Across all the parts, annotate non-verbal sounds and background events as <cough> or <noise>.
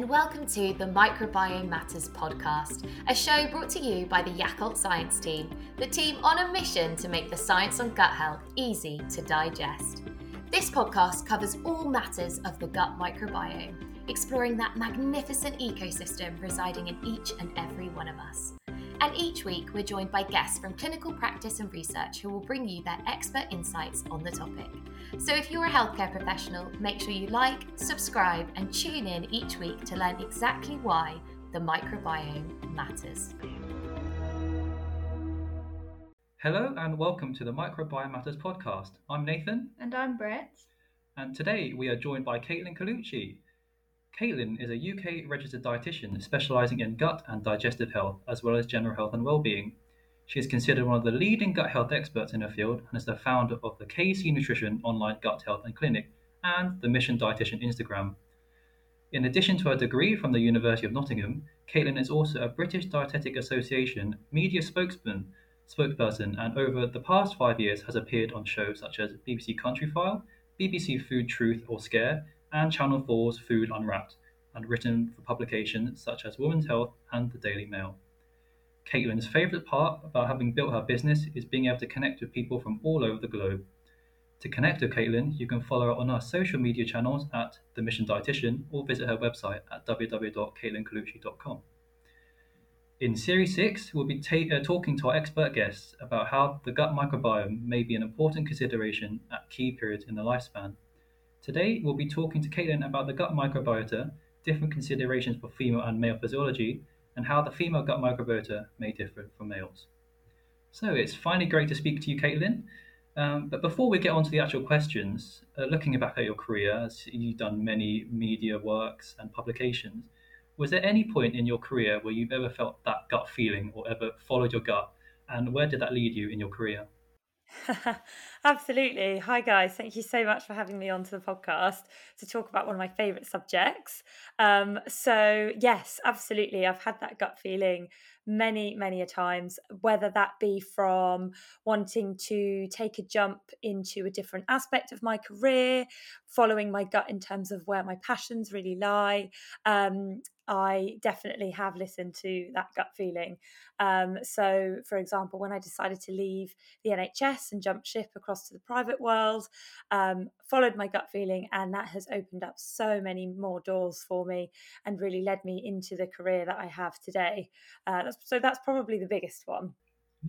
and welcome to the Microbiome Matters podcast, a show brought to you by the Yakult Science team, the team on a mission to make the science on gut health easy to digest. This podcast covers all matters of the gut microbiome, exploring that magnificent ecosystem residing in each and every one of us. And each week, we're joined by guests from clinical practice and research who will bring you their expert insights on the topic. So if you're a healthcare professional, make sure you like, subscribe, and tune in each week to learn exactly why the microbiome matters. Hello and welcome to the Microbiome Matters podcast. I'm Nathan. And I'm Brett. And today we are joined by Kaitlin Colucci. Kaitlin is a UK registered dietitian specialising in gut and digestive health, as well as general health and well-being. She is considered one of the leading gut health experts in her field and is the founder of the KC Nutrition online gut health and clinic and the Mission Dietitian Instagram. In addition to her degree from the University of Nottingham, Kaitlin is also a British Dietetic Association media spokesman, spokesperson, and over the past five years has appeared on shows such as BBC Countryfile, BBC Food Truth or Scare, and Channel 4's Food Unwrapped, and written for publications such as Women's Health and the Daily Mail. Kaitlin's favourite part about having built her business is being able to connect with people from all over the globe. To connect with Kaitlin, you can follow her on our social media channels at The Mission Dietitian or visit her website at www.kaitlincolucci.com. In Series 6, we'll be ta- uh, talking to our expert guests about how the gut microbiome may be an important consideration at key periods in the lifespan. Today, we'll be talking to Kaitlin about the gut microbiota, different considerations for female and male physiology, and how the female gut microbiota may differ from males. So it's finally great to speak to you, Kaitlin. Um, but before we get on to the actual questions, uh, looking back at your career, as you've done many media works and publications, was there any point in your career where you've ever felt that gut feeling or ever followed your gut? And where did that lead you in your career? <laughs> Absolutely. Hi, guys. Thank you so much for having me onto the podcast to talk about one of my favourite subjects. Um, so, yes, absolutely. I've had that gut feeling many, many a times, whether that be from wanting to take a jump into a different aspect of my career, following my gut in terms of where my passions really lie, um, I definitely have listened to that gut feeling. Um, so, for example, when I decided to leave the NHS and jump ship across to the private world, um, followed my gut feeling, and that has opened up so many more doors for me and really led me into the career that I have today. Uh, that's, so, that's probably the biggest one.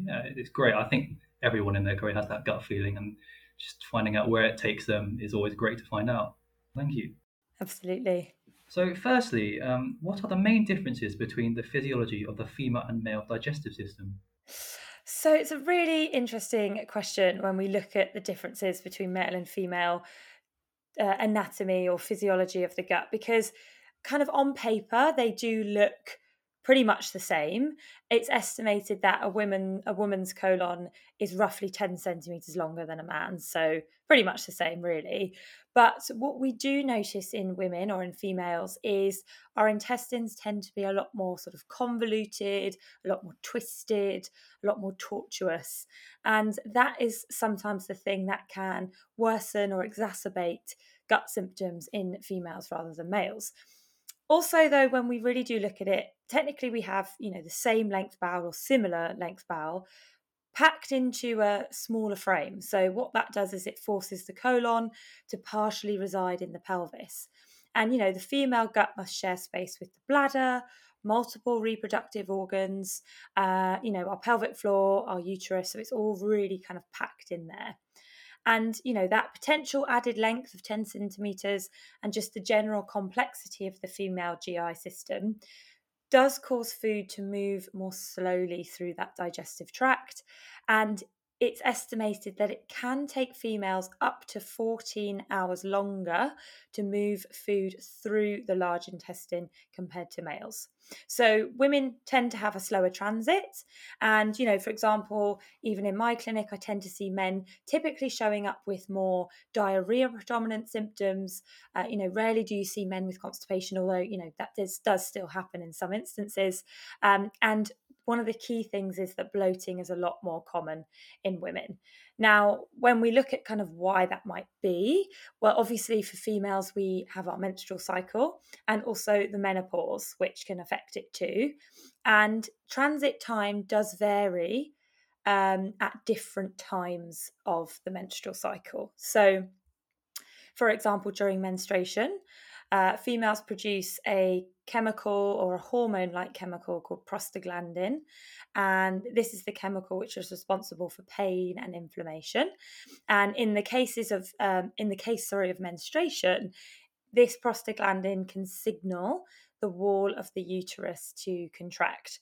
Yeah, it's great. I think everyone in their career has that gut feeling, and just finding out where it takes them is always great to find out. Thank you. Absolutely. So, firstly, um, what are the main differences between the physiology of the female and male digestive system? So, it's a really interesting question when we look at the differences between male and female uh, anatomy or physiology of the gut, because kind of on paper, they do look pretty much the same. It's estimated that a woman a woman's colon is roughly 10 centimeters longer than a man's, so pretty much the same really. But what we do notice in women or in females is our intestines tend to be a lot more sort of convoluted, a lot more twisted, a lot more tortuous. And that is sometimes the thing that can worsen or exacerbate gut symptoms in females rather than males. Also, though, when we really do look at it, technically we have, you know, the same length bowel or similar length bowel packed into a smaller frame. So what that does is it forces the colon to partially reside in the pelvis. And you know, the female gut must share space with the bladder, multiple reproductive organs, uh, you know, our pelvic floor, our uterus. So it's all really kind of packed in there. And, you know, that potential added length of 10 centimeters and just the general complexity of the female GI system does cause food to move more slowly through that digestive tract. And it's estimated that it can take females up to 14 hours longer to move food through the large intestine compared to males. So women tend to have a slower transit. And, you know, for example, even in my clinic, I tend to see men typically showing up with more diarrhea predominant symptoms. Uh, you know, rarely do you see men with constipation, although, you know, that does, does still happen in some instances. Um, and one of the key things is that bloating is a lot more common in women. Now, when we look at kind of why that might be, well, obviously for females, we have our menstrual cycle and also the menopause, which can affect it too. And transit time does vary um, at different times of the menstrual cycle. So, for example, during menstruation, uh, females produce a chemical or a hormone like chemical called prostaglandin. And this is the chemical which is responsible for pain and inflammation. And in the cases of, um, in the case, sorry, of menstruation, this prostaglandin can signal the wall of the uterus to contract.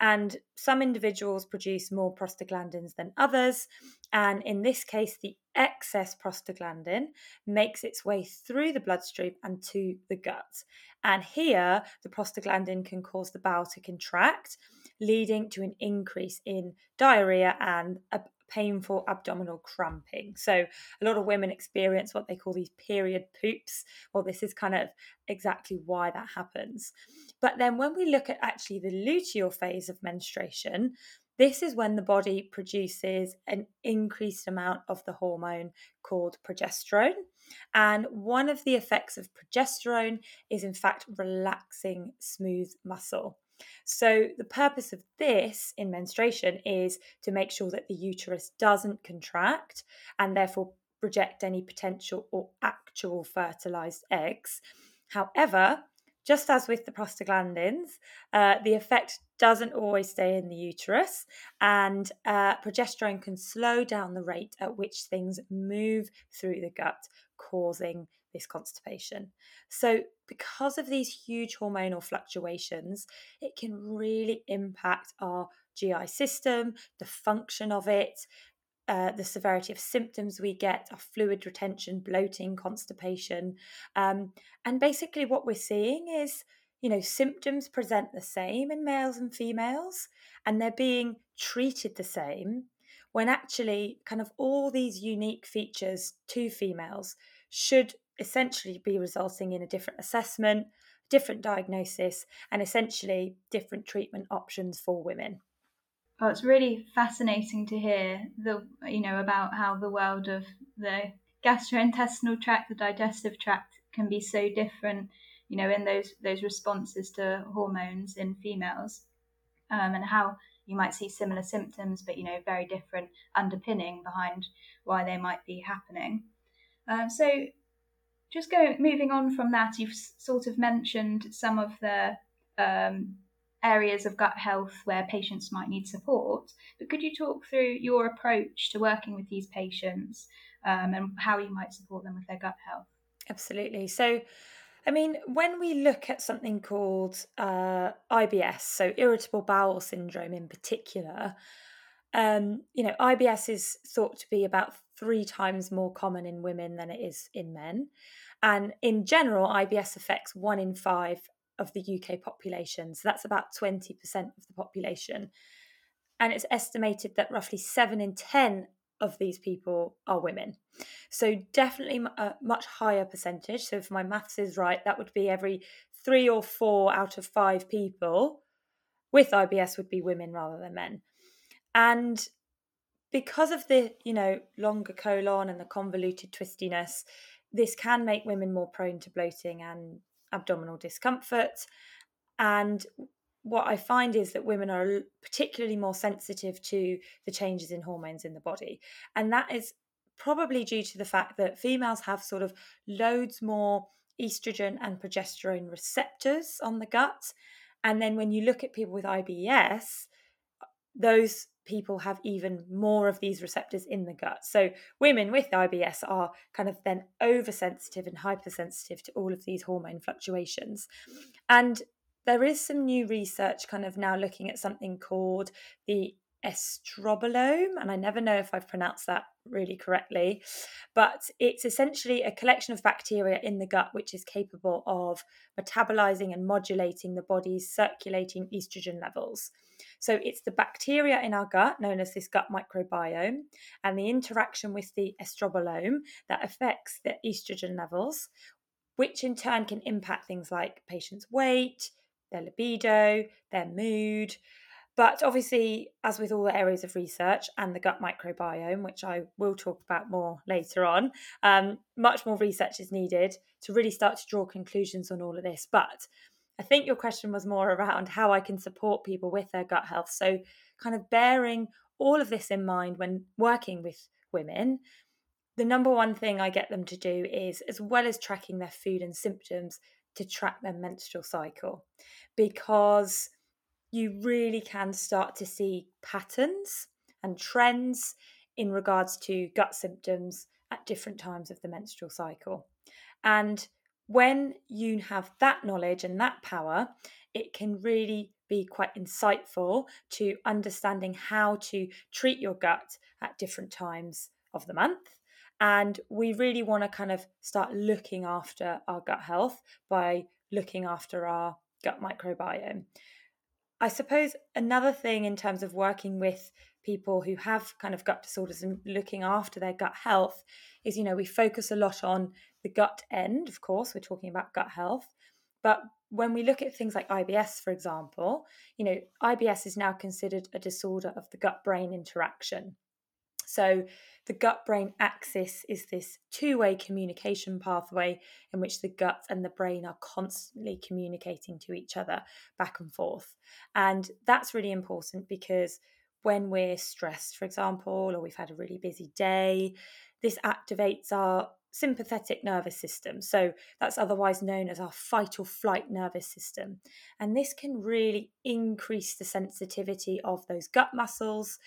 And some individuals produce more prostaglandins than others. And in this case, the excess prostaglandin makes its way through the bloodstream and to the gut. And here, the prostaglandin can cause the bowel to contract, leading to an increase in diarrhea and painful abdominal cramping. So, a lot of women experience what they call these period poops. Well, this is kind of exactly why that happens. But then, when we look at actually the luteal phase of menstruation, this is when the body produces an increased amount of the hormone called progesterone. And one of the effects of progesterone is, in fact, relaxing smooth muscle. So, the purpose of this in menstruation is to make sure that the uterus doesn't contract and therefore reject any potential or actual fertilized eggs. However, just as with the prostaglandins, uh, the effect doesn't always stay in the uterus, and uh, progesterone can slow down the rate at which things move through the gut, causing this constipation. So, because of these huge hormonal fluctuations, it can really impact our GI system, the function of it, uh, the severity of symptoms we get are fluid retention, bloating, constipation. Um, and basically, what we're seeing is, you know, symptoms present the same in males and females, and they're being treated the same when actually, kind of all these unique features to females should essentially be resulting in a different assessment, different diagnosis, and essentially different treatment options for women. Oh, it's really fascinating to hear the you know about how the world of the gastrointestinal tract, the digestive tract, can be so different. You know, in those those responses to hormones in females, um, and how you might see similar symptoms, but you know, very different underpinning behind why they might be happening. Um, so, just go moving on from that, you've sort of mentioned some of the um, areas of gut health where patients might need support. But could you talk through your approach to working with these patients um, and how you might support them with their gut health? Absolutely. So, I mean, when we look at something called uh, IBS, so irritable bowel syndrome in particular, um, you know, IBS is thought to be about three times more common in women than it is in men. And in general, IBS affects one in five of the UK population. So that's about 20% of the population. And it's estimated that roughly seven in 10 of these people are women. So definitely a much higher percentage. So if my maths is right, that would be every three or four out of five people with IBS would be women rather than men. And because of the, you know, longer colon and the convoluted twistiness, this can make women more prone to bloating and abdominal discomfort. And what I find is that women are particularly more sensitive to the changes in hormones in the body. And that is probably due to the fact that females have sort of loads more estrogen and progesterone receptors on the gut. And then when you look at people with IBS, those people have even more of these receptors in the gut. So women with IBS are kind of then oversensitive and hypersensitive to all of these hormone fluctuations. And there is some new research kind of now looking at something called the estrobolome, and I never know if I've pronounced that really correctly, but it's essentially a collection of bacteria in the gut which is capable of metabolizing and modulating the body's circulating estrogen levels. So it's the bacteria in our gut, known as this gut microbiome, and the interaction with the estrobolome that affects the estrogen levels, which in turn can impact things like patients' weight, their libido, their mood, but obviously, as with all the areas of research and the gut microbiome, which I will talk about more later on, um, much more research is needed to really start to draw conclusions on all of this. But I think your question was more around how I can support people with their gut health. So, kind of bearing all of this in mind when working with women, the number one thing I get them to do is, as well as tracking their food and symptoms, to track their menstrual cycle because you really can start to see patterns and trends in regards to gut symptoms at different times of the menstrual cycle. And when you have that knowledge and that power, it can really be quite insightful to understanding how to treat your gut at different times of the month. And we really want to kind of start looking after our gut health by looking after our gut microbiome. I suppose another thing in terms of working with people who have kind of gut disorders and looking after their gut health is, you know, we focus a lot on the gut end, of course, we're talking about gut health. But when we look at things like IBS, for example, you know, IBS is now considered a disorder of the gut brain interaction. So the gut brain axis is this two way communication pathway in which the gut and the brain are constantly communicating to each other back and forth. And that's really important because when we're stressed, for example, or we've had a really busy day, this activates our sympathetic nervous system. So that's otherwise known as our fight or flight nervous system. And this can really increase the sensitivity of those gut muscles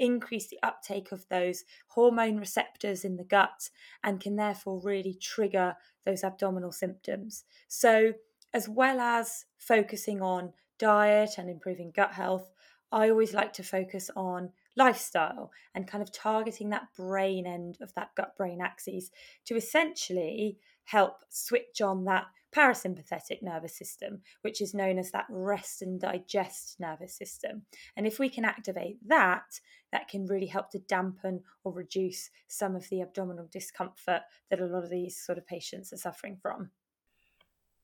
increase the uptake of those hormone receptors in the gut and can therefore really trigger those abdominal symptoms. So, as well as focusing on diet and improving gut health, I always like to focus on lifestyle and kind of targeting that brain end of that gut brain axis to essentially help switch on that parasympathetic nervous system, which is known as that rest and digest nervous system. And if we can activate that, that can really help to dampen or reduce some of the abdominal discomfort that a lot of these sort of patients are suffering from.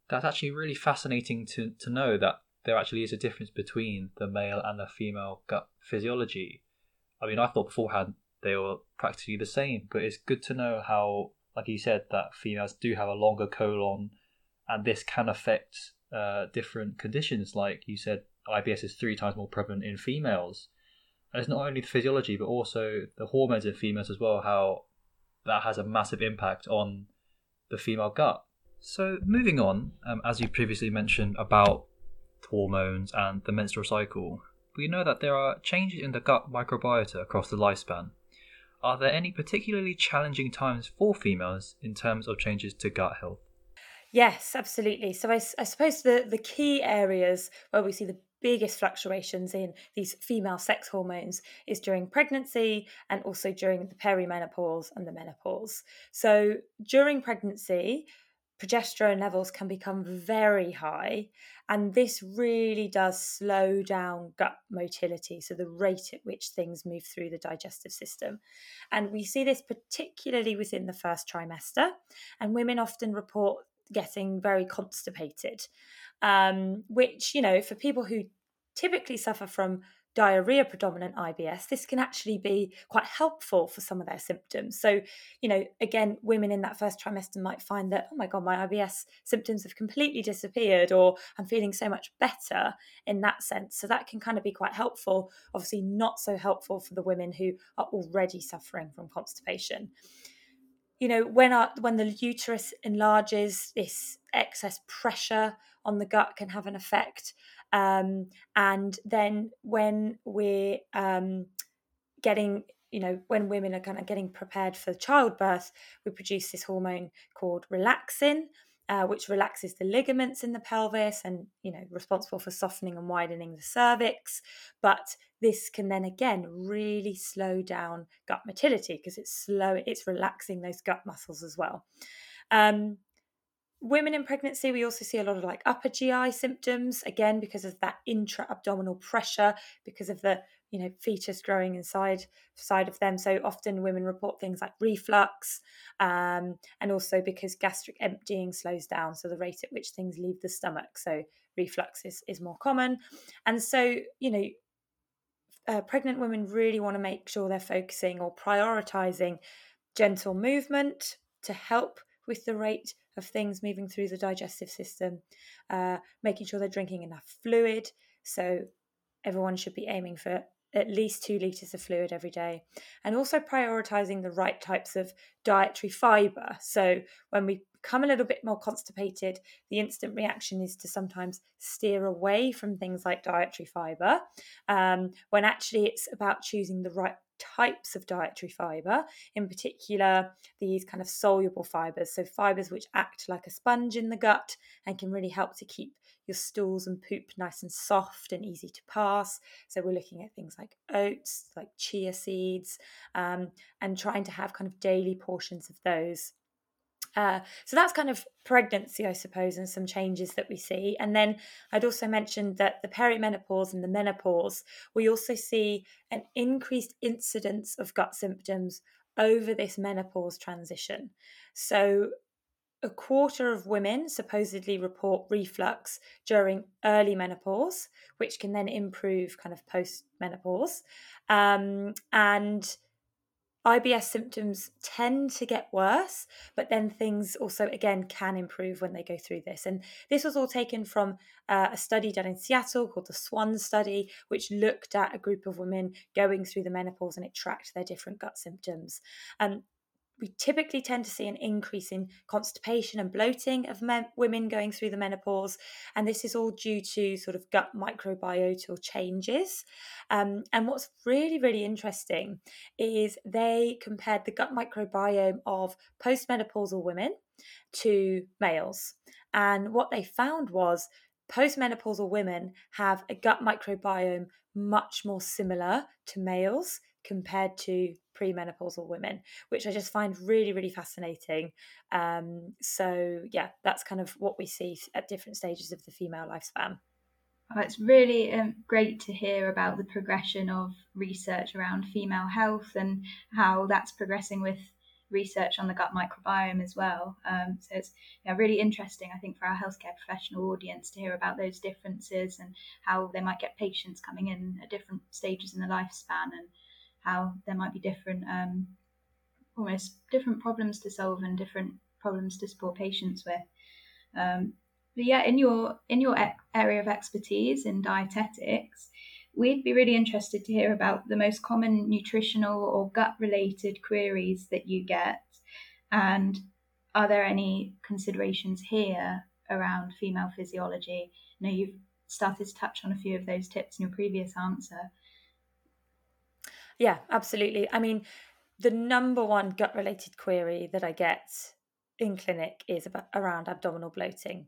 That's actually really fascinating to, to know that there actually is a difference between the male and the female gut physiology. I mean, I thought beforehand they were practically the same, but it's good to know how, like you said, that females do have a longer colon and this can affect uh, different conditions. Like you said, IBS is three times more prevalent in females. And it's not only the physiology, but also the hormones in females as well, how that has a massive impact on the female gut. So, moving on, um, as you previously mentioned about hormones and the menstrual cycle, we know that there are changes in the gut microbiota across the lifespan. Are there any particularly challenging times for females in terms of changes to gut health? Yes, absolutely. So I, I, suppose the, the key areas where we see the biggest fluctuations in these female sex hormones is during pregnancy and also during the perimenopause and the menopause. So during pregnancy, progesterone levels can become very high, and this really does slow down gut motility, so the rate at which things move through the digestive system. And we see this particularly within the first trimester, and women often report getting very constipated, um, which, you know, for people who typically suffer from diarrhea predominant IBS, this can actually be quite helpful for some of their symptoms. So, you know, again, women in that first trimester might find that, oh my God, my IBS symptoms have completely disappeared, or I'm feeling so much better in that sense. So, that can kind of be quite helpful. Obviously, not so helpful for the women who are already suffering from constipation you know when our when the uterus enlarges this excess pressure on the gut can have an effect um, and then when we're um, getting you know when women are kind of getting prepared for childbirth we produce this hormone called relaxin uh, which relaxes the ligaments in the pelvis and you know responsible for softening and widening the cervix. But this can then again really slow down gut motility because it's slow it's relaxing those gut muscles as well. Um, women in pregnancy we also see a lot of like upper gi symptoms again because of that intra abdominal pressure because of the you know fetus growing inside side of them. So often women report things like reflux um, and also because gastric emptying slows down so the rate at which things leave the stomach. So reflux is, is more common. And so you know uh, pregnant women really want to make sure they're focusing or prioritizing gentle movement to help with the rate of things moving through the digestive system, uh, making sure they're drinking enough fluid. So everyone should be aiming for at least two litres of fluid every day, and also prioritizing the right types of dietary fibre. So when we become a little bit more constipated, the instant reaction is to sometimes steer away from things like dietary fibre, um, when actually it's about choosing the right types of dietary fiber, in particular, these kind of soluble fibers. So, fibers which act like a sponge in the gut and can really help to keep your stools and poop nice and soft and easy to pass. So, we're looking at things like oats, like chia seeds, um, and trying to have kind of daily portions of those. Uh, so that's kind of pregnancy, I suppose, and some changes that we see. And then I'd also mentioned that the perimenopause and the menopause, we also see an increased incidence of gut symptoms over this menopause transition. So a quarter of women supposedly report reflux during early menopause, which can then improve kind of post menopause. Um, and IBS symptoms tend to get worse, but then things also, again, can improve when they go through this. And this was all taken from uh, a study done in Seattle called the SWAN study, which looked at a group of women going through the menopause and it tracked their different gut symptoms. Um, we typically tend to see an increase in constipation and bloating of men, women going through the menopause, and this is all due to sort of gut microbiotal changes. Um, and what's really, really interesting is they compared the gut microbiome of postmenopausal women to males, and what they found was postmenopausal women have a gut microbiome much more similar to males compared to premenopausal women, which I just find really, really fascinating. Um, so, yeah, that's kind of what we see at different stages of the female lifespan. Oh, it's really um, great to hear about the progression of research around female health and how that's progressing with research on the gut microbiome as well. Um, so it's yeah, really interesting, I think, for our healthcare professional audience to hear about those differences and how they might get patients coming in at different stages in the lifespan and how there might be different, um, almost different problems to solve and different problems to support patients with. Um, but yeah, in your in your area of expertise in dietetics, we'd be really interested to hear about the most common nutritional or gut related queries that you get, and are there any considerations here around female physiology? I know you've started to touch on a few of those tips in your previous answer, yeah, absolutely. I mean, the number one gut related query that I get in clinic is about around abdominal bloating.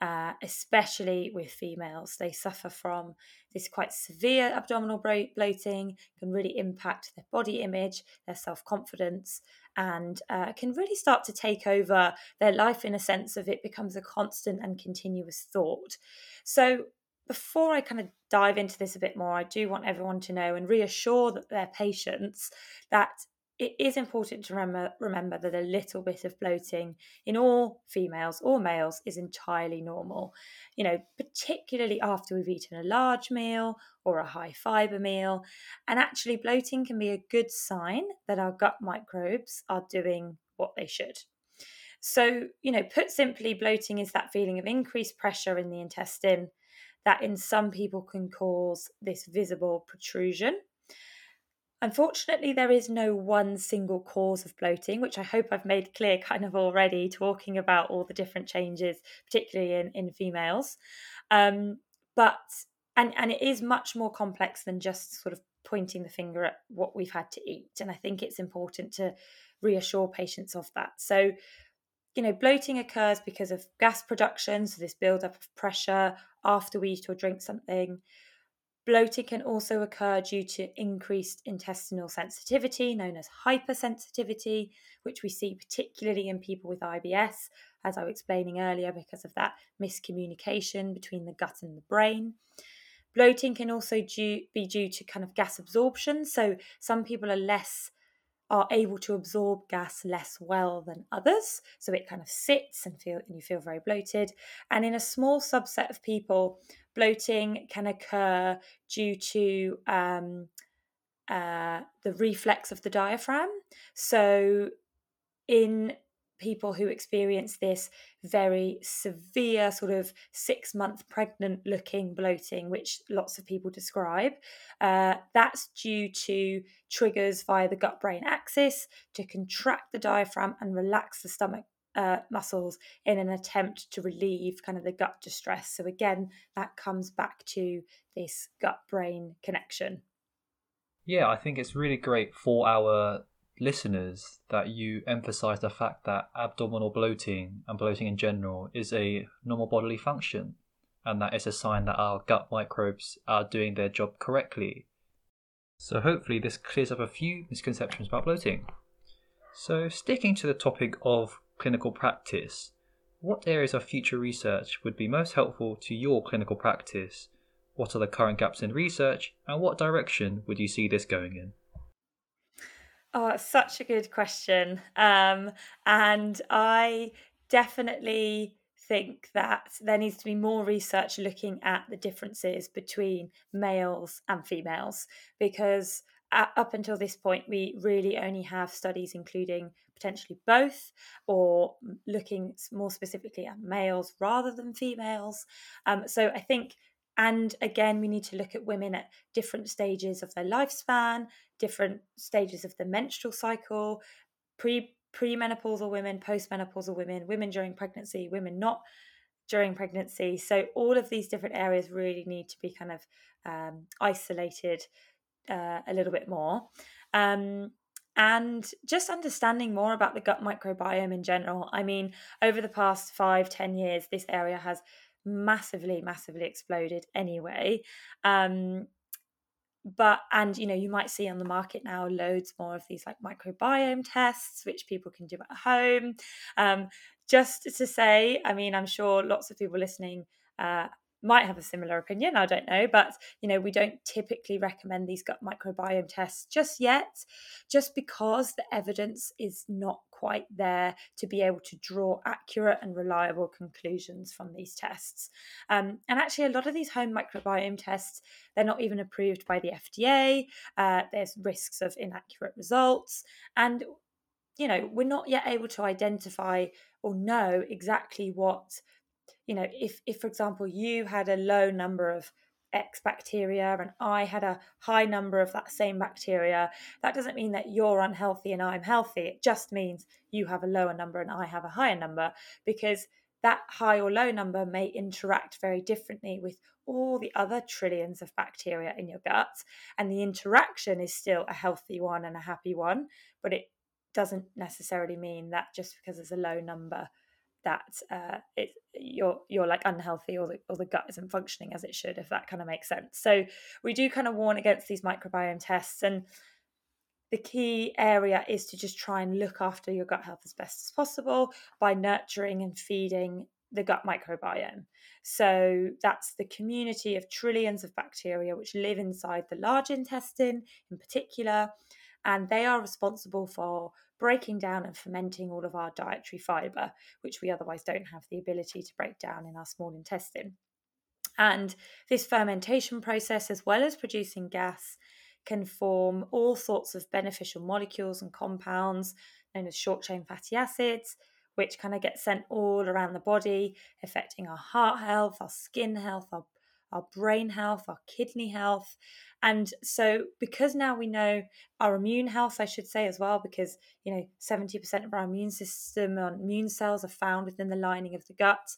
Uh, especially with females, they suffer from this quite severe abdominal bloating, can really impact their body image, their self confidence, and uh, can really start to take over their life in a sense of it becomes a constant and continuous thought. So, before I kind of dive into this a bit more, I do want everyone to know and reassure that their patients that it is important to remember, remember that a little bit of bloating in all females or males is entirely normal. You know, particularly after we've eaten a large meal or a high fiber meal. And actually, bloating can be a good sign that our gut microbes are doing what they should. So, you know, put simply, bloating is that feeling of increased pressure in the intestine that in some people can cause this visible protrusion. Unfortunately, there is no one single cause of bloating, which I hope I've made clear kind of already, talking about all the different changes, particularly in, in females. Um, but, and, and it is much more complex than just sort of pointing the finger at what we've had to eat. And I think it's important to reassure patients of that. So, you know, bloating occurs because of gas production, so this buildup of pressure after we eat or drink something. Bloating can also occur due to increased intestinal sensitivity, known as hypersensitivity, which we see particularly in people with IBS, as I was explaining earlier, because of that miscommunication between the gut and the brain. Bloating can also due, be due to kind of gas absorption. So some people are less are able to absorb gas less well than others so it kind of sits and feel and you feel very bloated and in a small subset of people bloating can occur due to um, uh, the reflex of the diaphragm. So, in people who experience this very severe sort of six month pregnant looking bloating, which lots of people describe. Uh, that's due to triggers via the gut brain axis to contract the diaphragm and relax the stomach. Uh, muscles in an attempt to relieve kind of the gut distress. So, again, that comes back to this gut brain connection. Yeah, I think it's really great for our listeners that you emphasize the fact that abdominal bloating and bloating in general is a normal bodily function and that it's a sign that our gut microbes are doing their job correctly. So, hopefully, this clears up a few misconceptions about bloating. So, sticking to the topic of clinical practice, what areas of future research would be most helpful to your clinical practice? What are the current gaps in research, and what direction would you see this going in? Oh, such a good question. Um, and I definitely think that there needs to be more research looking at the differences between males and females because up until this point, we really only have studies including potentially both or looking more specifically at males rather than females. Um, so I think and again, we need to look at women at different stages of their lifespan, different stages of the menstrual cycle, pre premenopausal women, postmenopausal women, women during pregnancy, women not during pregnancy. So all of these different areas really need to be kind of um, isolated uh, a little bit more. Um, and just understanding more about the gut microbiome in general. I mean, over the past five, ten years, this area has massively, massively exploded anyway. Um, but and you know you might see on the market now loads more of these like microbiome tests which people can do at home um, just to say i mean i'm sure lots of people listening uh, might have a similar opinion i don't know but you know we don't typically recommend these gut microbiome tests just yet just because the evidence is not quite there to be able to draw accurate and reliable conclusions from these tests. Um, and actually a lot of these home microbiome tests they're not even approved by the fda uh, there's risks of inaccurate results and you know we're not yet able to identify or know exactly what you know if if for example you had a low number of X bacteria and I had a high number of that same bacteria, that doesn't mean that you're unhealthy and I'm healthy. It just means you have a lower number and I have a higher number because that high or low number may interact very differently with all the other trillions of bacteria in your gut. And the interaction is still a healthy one and a happy one, but it doesn't necessarily mean that just because there's a low number that uh, it, you're you're like unhealthy or the, or the gut isn't functioning as it should if that kind of makes sense so we do kind of warn against these microbiome tests and the key area is to just try and look after your gut health as best as possible by nurturing and feeding the gut microbiome. So that's the community of trillions of bacteria which live inside the large intestine in particular, and they are responsible for breaking down and fermenting all of our dietary fiber, which we otherwise don't have the ability to break down in our small intestine. And this fermentation process, as well as producing gas, can form all sorts of beneficial molecules and compounds known as short chain fatty acids, which kind of get sent all around the body, affecting our heart health, our skin health, our our brain health, our kidney health. And so, because now we know our immune health, I should say as well, because you know, 70% of our immune system and immune cells are found within the lining of the gut.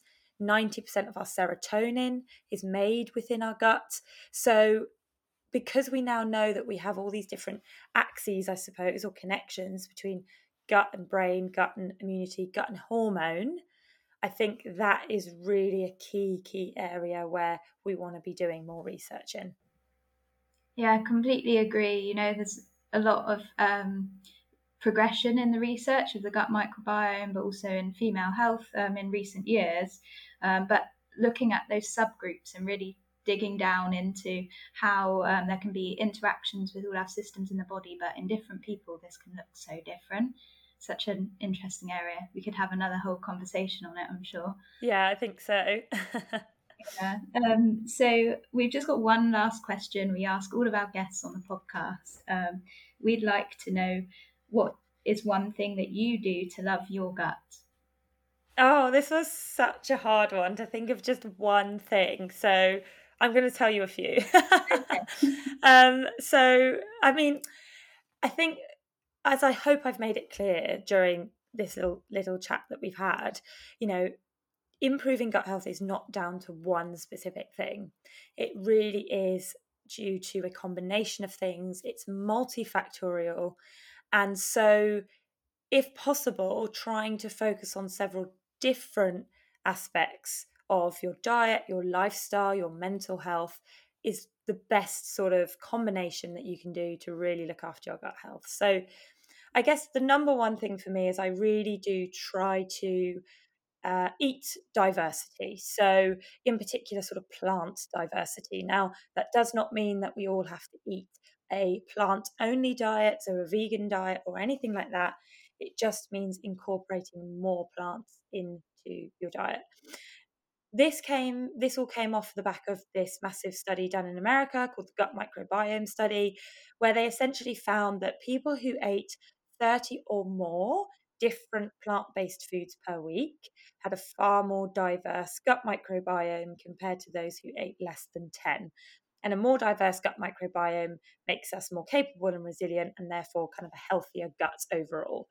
90% of our serotonin is made within our gut. So, because we now know that we have all these different axes, I suppose, or connections between gut and brain, gut and immunity, gut and hormone, I think that is really a key, key area where we want to be doing more research in. Yeah, I completely agree. You know, there's a lot of um, progression in the research of the gut microbiome, but also in female health um, in recent years. Um, but looking at those subgroups and really digging down into how um, there can be interactions with all our systems in the body, but in different people, this can look so different such an interesting area. We could have another whole conversation on it, I'm sure. Yeah, I think so. <laughs> Yeah. Um, so we've just got one last question. We ask all of our guests on the podcast. Um, we'd like to know what is one thing that you do to love your gut. Oh, this was such a hard one to think of just one thing. So I'm going to tell you a few. <laughs> um, so, I mean, I think, as I hope I've made it clear during this little little chat that we've had, you know, improving gut health is not down to one specific thing. It really is due to a combination of things. It's multifactorial, and so, if possible, trying to focus on several different aspects of your diet, your lifestyle, your mental health is the best sort of combination that you can do to really look after your gut health. So, I guess the number one thing for me is I really do try to uh, eat diversity. So, in particular, sort of plant diversity. Now, that does not mean that we all have to eat a plant only diet or a vegan diet or anything like that. It just means incorporating more plants into your diet. This came this all came off the back of this massive study done in America called the gut microbiome study where they essentially found that people who ate 30 or more different plant-based foods per week had a far more diverse gut microbiome compared to those who ate less than 10 and a more diverse gut microbiome makes us more capable and resilient and therefore kind of a healthier gut overall.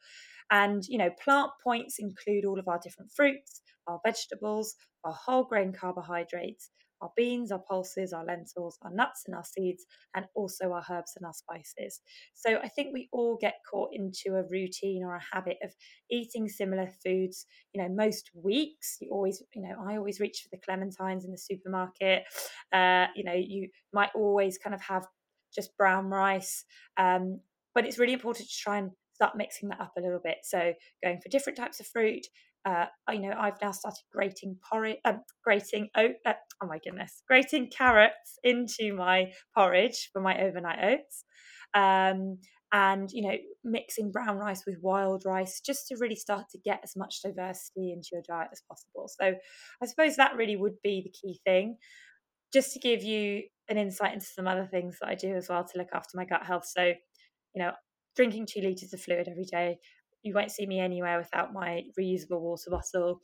And, you know, plant points include all of our different fruits, our vegetables, our whole grain carbohydrates, our beans, our pulses, our lentils, our nuts and our seeds, and also our herbs and our spices. So I think we all get caught into a routine or a habit of eating similar foods. You know, most weeks you always, you know, I always reach for the clementines in the supermarket. Uh, you know, you might always kind of have just brown rice. Um, but it's really important to try and start mixing that up a little bit. So going for different types of fruit, uh, you know, I've now started grating porridge, um, grating oat. Uh, oh my goodness, grating carrots into my porridge for my overnight oats, um, and you know, mixing brown rice with wild rice just to really start to get as much diversity into your diet as possible. So, I suppose that really would be the key thing. Just to give you an insight into some other things that I do as well to look after my gut health. So, you know, drinking two liters of fluid every day, you won't see me anywhere without my reusable water bottle.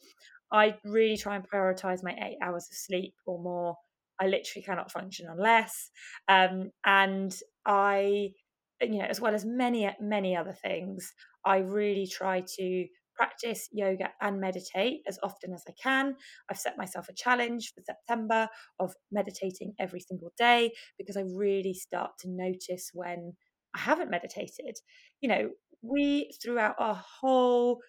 I really try and prioritize my eight hours of sleep or more. I literally cannot function unless. Um, and I, you know, as well as many, many other things, I really try to practice yoga and meditate as often as I can. I've set myself a challenge for September of meditating every single day because I really start to notice when I haven't meditated. You know, we, throughout our whole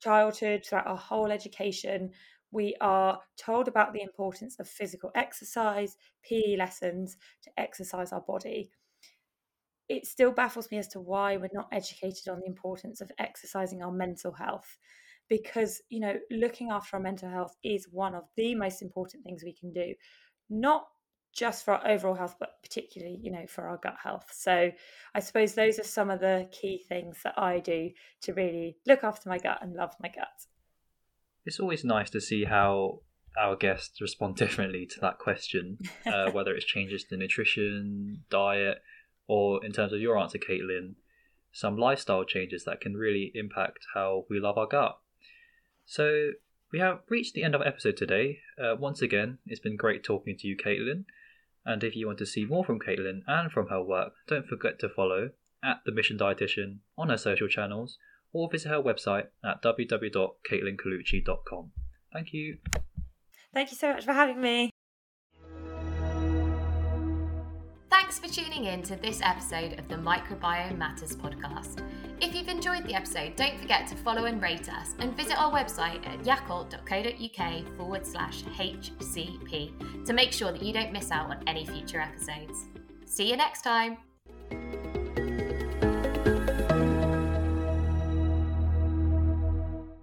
childhood, throughout our whole education, we are told about the importance of physical exercise, PE lessons to exercise our body. It still baffles me as to why we're not educated on the importance of exercising our mental health because, you know, looking after our mental health is one of the most important things we can do. Not just for our overall health, but particularly, you know, for our gut health. So I suppose those are some of the key things that I do to really look after my gut and love my gut. It's always nice to see how our guests respond <laughs> differently to that question, uh, <laughs> whether it's changes to nutrition, diet, or in terms of your answer, Kaitlin, some lifestyle changes that can really impact how we love our gut. So we have reached the end of our episode today. Uh, once again, it's been great talking to you, Kaitlin. And if you want to see more from Kaitlin and from her work, don't forget to follow at The Mission Dietitian on her social channels or visit her website at www.kaitlincolucci.com. Thank you. Thank you so much for having me. Thanks for tuning in to this episode of the Microbiome Matters podcast. If you've enjoyed the episode, don't forget to follow and rate us and visit our website at yakult.co.uk forward slash HCP to make sure that you don't miss out on any future episodes. See you next time!